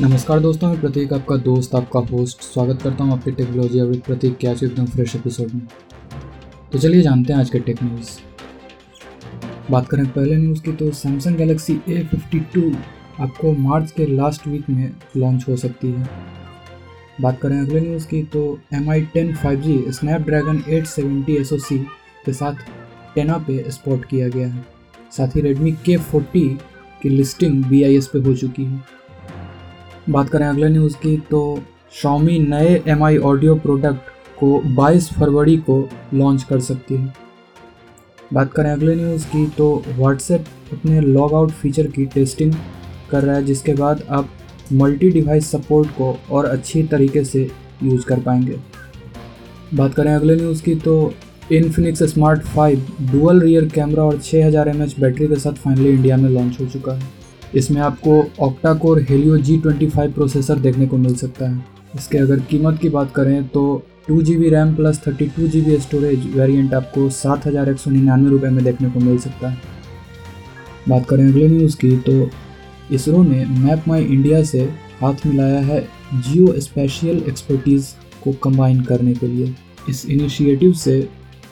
नमस्कार दोस्तों, मैं प्रतीक, आपका दोस्त, आपका होस्ट स्वागत करता हूँ आपके टेक्नोलॉजी विद प्रतीक के आज एकदम फ्रेश एपिसोड में। तो चलिए जानते हैं आज के टेक न्यूज़ बात करें पहले न्यूज़ की तो Samsung Galaxy A fifty two आपको मार्च के लास्ट वीक में लॉन्च हो सकती है। बात करें अगले न्यूज़ की तो M I ten five G Snapdragon eight seventy S O C के साथ टेना पे स्पॉट किया गया है। साथ ही रेडमी के फोर्टी की लिस्टिंग बी आई एस पे हो चुकी है। बात करें अगले न्यूज़ की तो Xiaomi नए एम आई ऑडियो प्रोडक्ट को 22 फरवरी को लॉन्च कर सकती है। बात करें अगले न्यूज़ की तो व्हाट्सएप अपने लॉग आउट फीचर की टेस्टिंग कर रहा है, जिसके बाद आप मल्टी डिवाइस सपोर्ट को और अच्छी तरीके से यूज़ कर पाएँगे। बात करें अगले न्यूज़ की तो Infinix Smart 5 dual rear camera और 6000 हज़ार बैटरी के साथ फाइनली इंडिया में लॉन्च हो चुका है। इसमें आपको octa core Helio G twenty five processor देखने को मिल सकता है। इसके अगर कीमत की बात करें तो two G B RAM plus thirty two G B storage variant आपको सात हज़ार एक सौ निन्यानवे रुपये में देखने को मिल सकता है। बात करें अगले न्यूज़ की तो इसरो ने मैप माई इंडिया से हाथ मिलाया है जियो स्पेशियल एक्सपर्टीज़ को कंबाइन करने के लिए। इस इनिशिएटिव से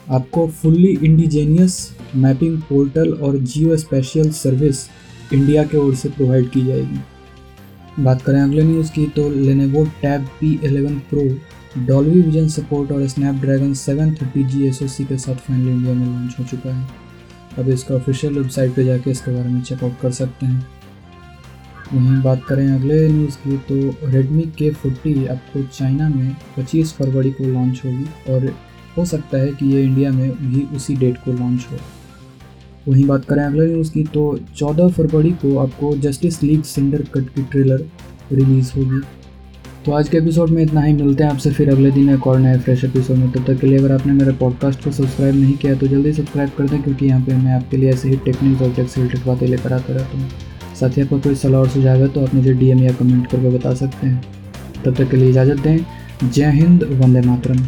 आपको फुल्ली इंडिजेनियस मैपिंग पोर्टल और जियो स्पेशियल सर्विस इंडिया के ओर से प्रोवाइड की जाएगी। बात करें अगले न्यूज़ की तो Lenovo Tab P eleven Pro Dolby Vision support और स्नैपड्रैगन 730 जी एस के साथ फाइनली इंडिया में लॉन्च हो चुका है। अब इसका ऑफिशियल वेबसाइट पर जाके इसके बारे में चेकआउट कर सकते हैं। वहीं बात करें अगले न्यूज़ की तो रेडमी के फोर्टी आपको चाइना में 25 फरवरी को लॉन्च होगी और हो सकता है कि ये इंडिया में भी उसी डेट को लॉन्च हो। वहीं बात करें अगले न्यूज़ की तो 14 फरवरी को आपको जस्टिस लीग सिंडर कट की ट्रेलर रिलीज़ होगी। तो आज के एपिसोड में इतना ही, मिलते हैं आपसे फिर अगले दिन एक और नए फ्रेश एपिसोड में। तब तक के लिए अगर आपने मेरे पॉडकास्ट को सब्सक्राइब नहीं किया तो जल्दी सब्सक्राइब कर दें, क्योंकि यहाँ पे मैं आपके लिए ऐसे ही टेक्निक और टेक्स रिलेटेड बातें लेकर आता रहता हूँ। साथ ही आपका कोई सलाह और सुझाव है तो आप मुझे डी या कमेंट करके बता सकते हैं। तब तक के लिए इजाज़त दें। जय हिंद, वंदे मातरम।